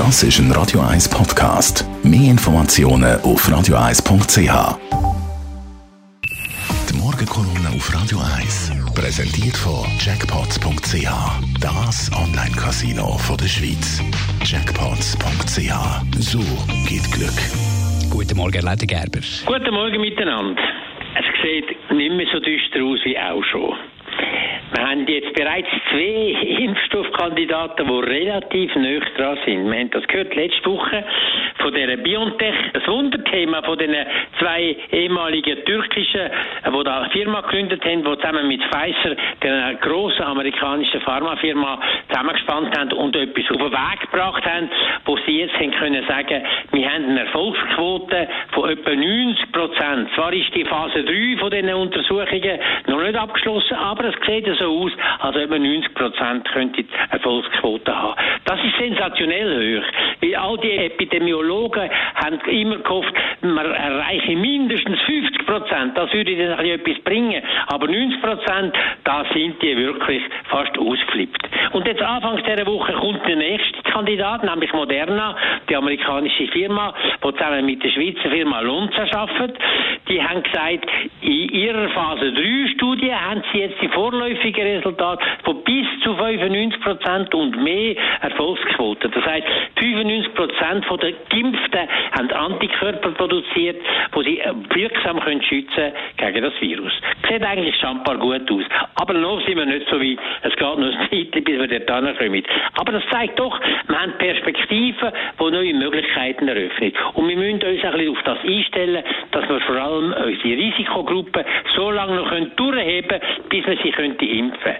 Das ist ein Radio 1 Podcast. Mehr Informationen auf radio1.ch. Die Morgenkolumne auf Radio 1 präsentiert von Jackpots.ch. Das Online-Casino der Schweiz. Jackpots.ch. So geht Glück. Guten Morgen, Leiter Gerber. Guten Morgen miteinander. Es sieht nicht mehr so düster aus wie auch schon. Wir haben jetzt bereits zwei Impfstoffkandidaten, die relativ nöch dran sind. Wir haben das gehört letzte Woche von der BioNTech, das Wunderthema von den zwei ehemaligen türkischen, äh, die da eine Firma gegründet haben, die zusammen mit Pfizer, der grossen amerikanischen Pharmafirma, zusammengespannt haben und etwas auf den Weg gebracht haben, wo sie jetzt haben können sagen, wir haben eine Erfolgsquote von etwa 90 Prozent. Zwar ist die Phase 3 von diesen Untersuchungen noch nicht abgeschlossen, aber es sieht so aus, als etwa 90 Prozent könnte Erfolgsquote haben. Das ist sensationell hoch, weil all die Epidemiologen haben immer gehofft, man erreiche mindestens 50 Prozent, das würde dann etwas bringen. Aber 90 Prozent, da sind die wirklich fast ausgeflippt. Und jetzt Anfangs dieser Woche kommt der nächste Kandidat, nämlich Moderna, die amerikanische Firma, die zusammen mit der Schweizer Firma Lonza arbeitet. Die haben gesagt, in ihrer Phase 3 Studie haben sie jetzt die vorläufigen Resultate von bis zu 95 Prozent und mehr Erfolgsquote. Das heißt, 95 Prozent der Geimpften haben Antikörper produziert, wo sie wirksam können schützen gegen das Virus. Sieht eigentlich schon ein paar gut aus. Aber noch sind wir nicht so weit. Es geht noch ein Zeit, bis wir dort kommen. Aber das zeigt doch, wir haben Perspektiven, die neue Möglichkeiten eröffnen. Und wir müssen uns ein bisschen auf das einstellen, dass wir vor allem unsere Risikogruppen so lange noch durchheben können, bis wir sie impfen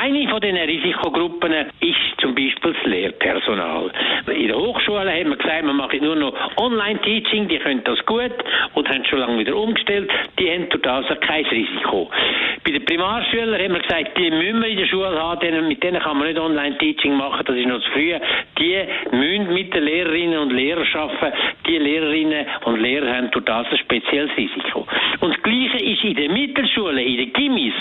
eine von diesen Risikogruppen ist zum Beispiel das Lehrpersonal. In der Hochschule haben wir gesagt, wir machen nur noch Online-Teaching, die können das gut und haben schon lange wieder umgestellt, die haben das kein Risiko. Bei den Primarschülern haben wir gesagt, die müssen wir in der Schule haben, mit denen kann man nicht Online-Teaching machen, das ist noch zu früh. Die müssen mit den Lehrerinnen und Lehrern arbeiten. Die Lehrerinnen und Lehrer haben das ein spezielles Risiko. Und das Gleiche ist in den Mittelschule, in den Gimmis.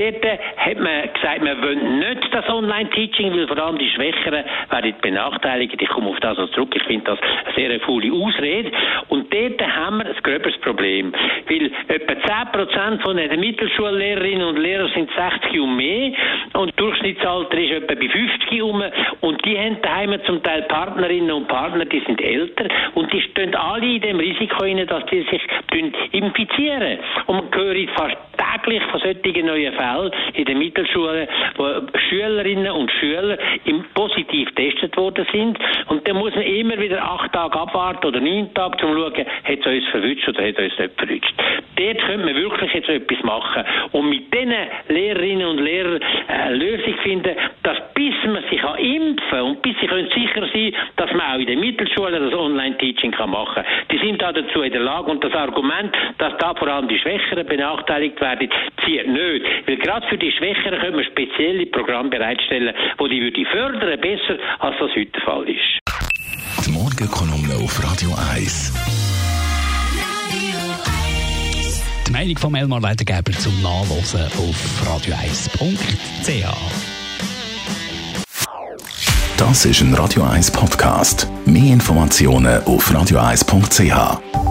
Dort hat man gesagt, wir wollen nicht das Online-Teaching, weil vor allem die Schwächeren werden benachteiligt. Ich komme auf das noch zurück. Ich finde das eine sehr faule Ausrede. Und dort haben wir ein gröberes Problem. Weil etwa 10% von den Mittelschullehrerinnen und Lehrern sind 60 und mehr. Und das Durchschnittsalter ist etwa bei 50 um. Und die haben daheim zum Teil Partnerinnen und Partner, die sind älter. Und die stehen alle in dem Risiko rein, dass die sich infizieren. Und man hört fast täglich von solchen neuen Fällen in den Mittelschulen, wo Schülerinnen und Schüler im positiv getestet worden sind. Und dann muss man immer wieder acht Tage abwarten oder neun Tage, um zu schauen, hat es uns verwünscht oder hat es uns nicht verwünscht. Dort könnte man wirklich jetzt etwas machen und mit diesen Lehrerinnen und Lehrern eine Lösung finden, dass bis man sich impfen kann und bis sie können sicher sein dass man auch in den Mittelschulen das Online-Teaching machen kann. Die sind da dazu in der Lage und das Argument, dass da vor allem die Schwächeren benachteiligt werden, zieht nicht. Weil gerade für die Schwächeren können wir spezielle Programme bereitstellen, wo die würde fördern besser, als das heute der Fall ist. Die Morgenkolumne auf Radio 1. Die Meinung von Elmar Leitergeber zum Nachlesen auf radio1.ch. Das ist ein Radio 1 Podcast. Mehr Informationen auf radio1.ch.